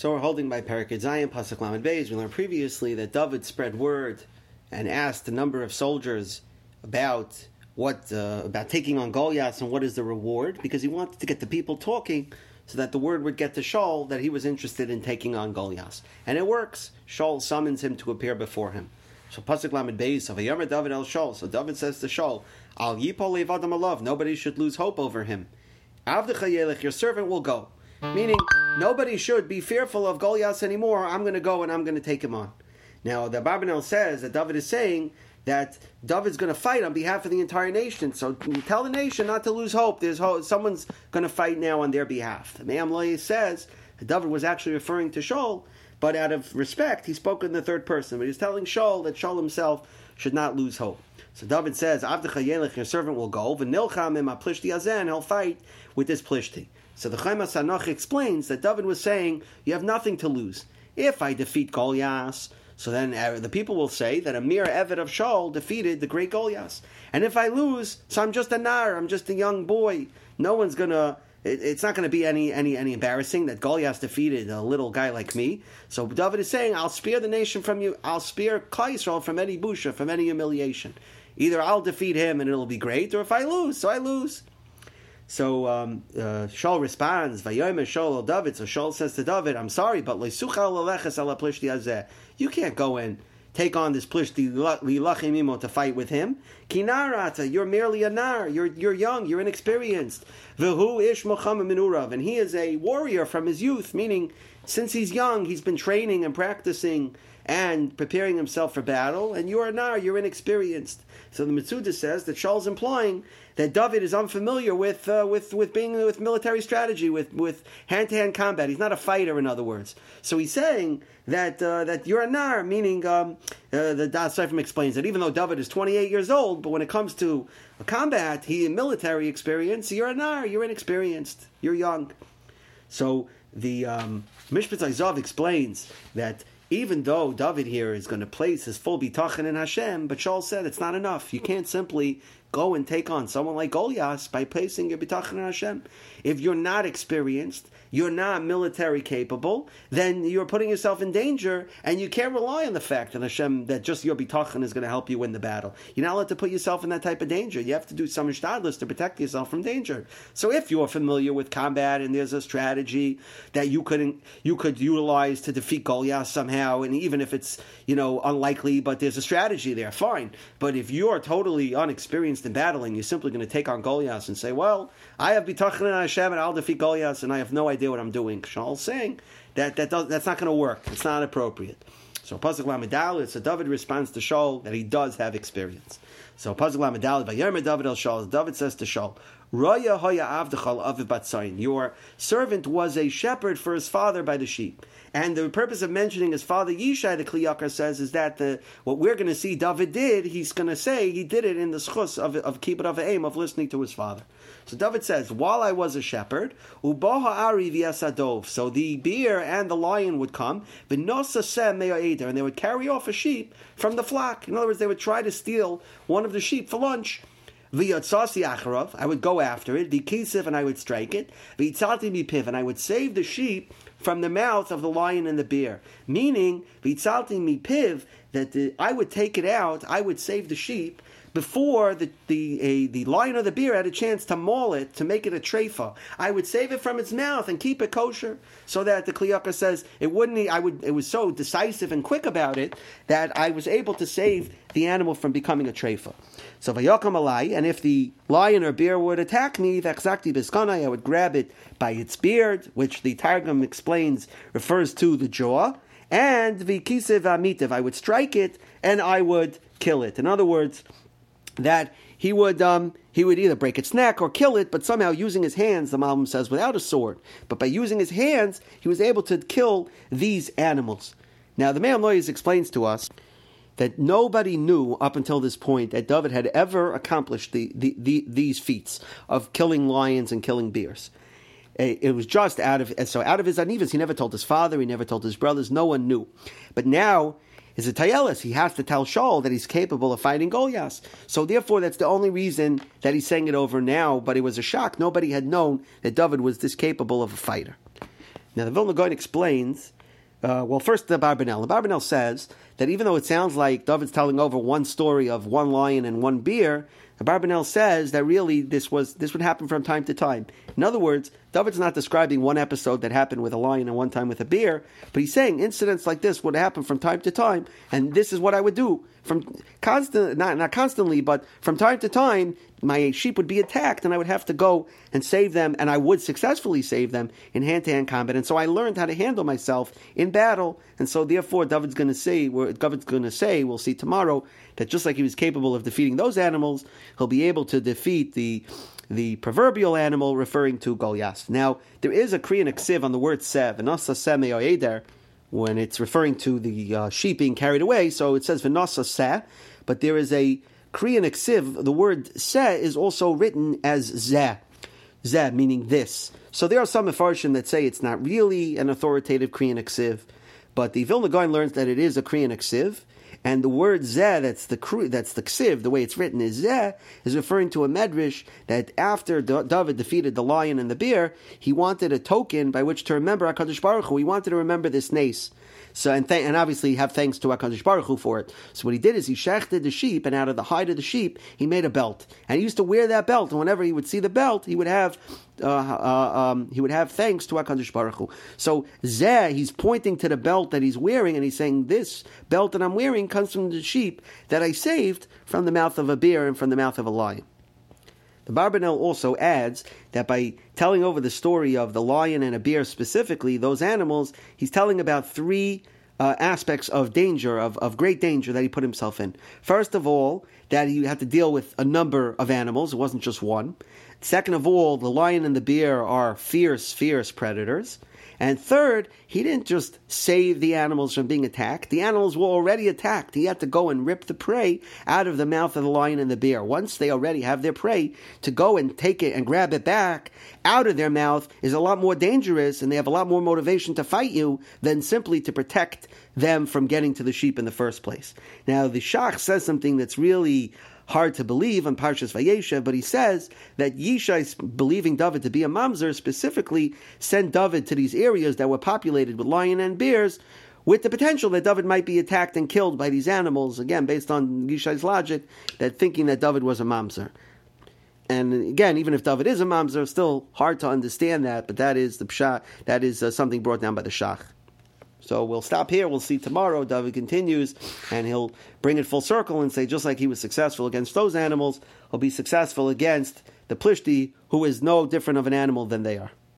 So we're holding by Perek Yud Zayin, Pasuk Lamed Beis. We learned previously that David spread word and asked a number of soldiers about what uh, about taking on Goliath and what is the reward, because he wanted to get the people talking so that the word would get to Shaul that he was interested in taking on Goliath. And it works. Shaul summons him to appear before him. So Pasuk Lamed Beis of Yomer David El Shaul. So David says to Shaul, Al Yipol Levadam Alav. Nobody should lose hope over him. Avdecha your servant will go. Meaning, nobody should be fearful of Goliath anymore. I'm going to go and I'm going to take him on. Now, the Abarbanel says that David is saying that David's going to fight on behalf of the entire nation. So tell the nation not to lose hope. There's hope. someone's going to fight now on their behalf. The Me'am says that David was actually referring to Shaul, but out of respect, he spoke in the third person. But he's telling Shaul that Shaul himself should not lose hope. So David says, Avdecha Yelech, your servant will go, V'nilcham im plishti azen, he'll fight with this plishti. So the Chaim Sanach explains that David was saying, you have nothing to lose. If I defeat Goliath, so then uh, the people will say that a mere Eved of Shaul defeated the great Goliath. And if I lose, so I'm just a nar, I'm just a young boy. No one's gonna. It, it's not going to be any any any embarrassing that Goliath defeated a little guy like me. So David is saying, I'll spare the nation from you. I'll spare Klal Yisrael from any busha, from any humiliation. Either I'll defeat him and it'll be great, or if I lose, so I lose. So um, uh, Shaul responds, "Vayomer Shaul David." So Shaul says to David, "I'm sorry, but you can't go and take on this plishti lilachim to fight with him. Kinarata, you're merely a nar. You're you're young. You're inexperienced. V'hu ish minurav, and he is a warrior from his youth. Meaning, since he's young, he's been training and practicing." and preparing himself for battle, and you are nar, you're inexperienced. So the Metzudah says that Shaul's implying that David is unfamiliar with uh, with with being with military strategy, with with hand to hand combat. He's not a fighter, in other words. So he's saying that uh, that you're a nar, meaning um, uh, the Daas Sofrim explains that even though David is 28 years old, but when it comes to combat, he military experience, you're a nar, you're inexperienced, you're young. So the um, Mishbetzos Zahav explains that even though David here is going to place his full bitachon in Hashem, but Shaul said it's not enough. You can't simply go and take on someone like Goliath by placing your bitachon in Hashem. If you're not experienced, you're not military capable, then you're putting yourself in danger, and you can't rely on the fact that Hashem that just your bitachon is going to help you win the battle. You're not allowed to put yourself in that type of danger. You have to do some ishtadlis to protect yourself from danger. So if you're familiar with combat and there's a strategy that you could you could utilize to defeat Goliath somehow, and even if it's you know unlikely, but there's a strategy there, fine. But if you're totally unexperienced in battling, you're simply going to take on Goliath and say, "Well, I have bitachon in Hashem, and I'll defeat Goliath, and I have no idea." what I'm doing. Shaul's saying that, that does, that's not going to work. It's not appropriate. So Pasuk Lamed Daled, a David responds to Shaul that he does have experience. So Pasuk Lamed Daled, Vayomer David el Shaul, David says to Shaul, Roya hoya avdechal aviv Your servant was a shepherd for his father by the sheep. And the purpose of mentioning his father Yishai, the Kli Yakar says, is that the, what we're going to see David did, he's going to say he did it in the schus of, of it of aim of listening to his father. So David says, while I was a shepherd, uboha ari v'yasadov. So the bear and the lion would come, and they would carry off a sheep from the flock. In other words, they would try to steal one of the sheep for lunch. V'yatzasi acharov, I would go after it. V'kisiv, and I would strike it. V'yitzati mipiv, and I would save the sheep from the mouth of the lion and the bear. Meaning, v'yitzati mipiv, that the, I would take it out, I would save the sheep, before the the a, the lion or the bear had a chance to maul it to make it a treifa. I would save it from its mouth and keep it kosher, so that the Kli Yakar says it wouldn't. I would. It was so decisive and quick about it that I was able to save the animal from becoming a treifa. So vayakam alai, and if the lion or bear would attack me, v'achzakti biskanai, I would grab it by its beard, which the Targum explains refers to the jaw, and v'kisev amitiv, I would strike it and I would kill it. In other words that he would um, he would either break its neck or kill it, but somehow using his hands, the Malbim says, without a sword, but by using his hands, he was able to kill these animals. Now, the Me'am Lo'ez explains to us that nobody knew up until this point that David had ever accomplished the, the, the, these feats of killing lions and killing bears. It was just out of so out of his anivas. He never told his father. He never told his brothers. No one knew. But now is a Tayelis. He has to tell Shaul that he's capable of fighting Goliath. So therefore, that's the only reason that he's saying it over now. But it was a shock. Nobody had known that David was this capable of a fighter. Now the Vilna Gaon explains. Uh, well, first the Barbanel. The Barbanel says that even though it sounds like David's telling over one story of one lion and one bear, the Barbanel says that really this was this would happen from time to time. In other words, David's not describing one episode that happened with a lion and one time with a bear, but he's saying incidents like this would happen from time to time, and this is what I would do from constant, not not constantly, but from time to time. My sheep would be attacked, and I would have to go and save them, and I would successfully save them in hand-to-hand combat. And so I learned how to handle myself in battle, and so therefore David's going to say, David's going to say, we'll see tomorrow that just like he was capable of defeating those animals, he'll be able to defeat the the proverbial animal referring to Goliath. Now, there is a kri u'ksiv on the word sev, V'nasa seme oeder, when it's referring to the uh, sheep being carried away, so it says V'nasa se, but there is a kri u'ksiv, the word se is also written as ze, ze meaning this. So there are some Mefarshim that say it's not really an authoritative kri u'ksiv, but the Vilna Gaon learns that it is a kri u'ksiv, and the word zeh, that's the that's the ksiv, the way it's written is zeh, is referring to a medrash that after David defeated the lion and the bear, he wanted a token by which to remember Hakadosh Baruch Hu. He wanted to remember this nace. So and th- and obviously have thanks to Hakadosh Baruch Hu for it. So what he did is he shechted the sheep, and out of the hide of the sheep, he made a belt, and he used to wear that belt. And whenever he would see the belt, he would have uh, uh, um, he would have thanks to Hakadosh Baruch Hu. So zeh, he's pointing to the belt that he's wearing, and he's saying, "This belt that I'm wearing comes from the sheep that I saved from the mouth of a bear and from the mouth of a lion." The Barbanel also adds that by telling over the story of the lion and a bear specifically, those animals, he's telling about three uh, aspects of danger, of, of great danger that he put himself in. First of all, that he had to deal with a number of animals, it wasn't just one. Second of all, the lion and the bear are fierce, fierce predators. And third, he didn't just save the animals from being attacked. The animals were already attacked. He had to go and rip the prey out of the mouth of the lion and the bear. Once they already have their prey, to go and take it and grab it back out of their mouth is a lot more dangerous and they have a lot more motivation to fight you than simply to protect them from getting to the sheep in the first place. Now, the Shach says something that's really hard to believe on Parshas Vayeshev, but he says that Yishai, believing David to be a mamzer, specifically sent David to these areas that were populated with lion and bears, with the potential that David might be attacked and killed by these animals, again, based on Yishai's logic, that thinking that David was a mamzer. And again, even if David is a mamzer, still hard to understand that, but that is the pshat, that is uh, something brought down by the Shach. So we'll stop here. We'll see tomorrow. David continues, and he'll bring it full circle and say, just like he was successful against those animals, he'll be successful against the Plishti, who is no different of an animal than they are.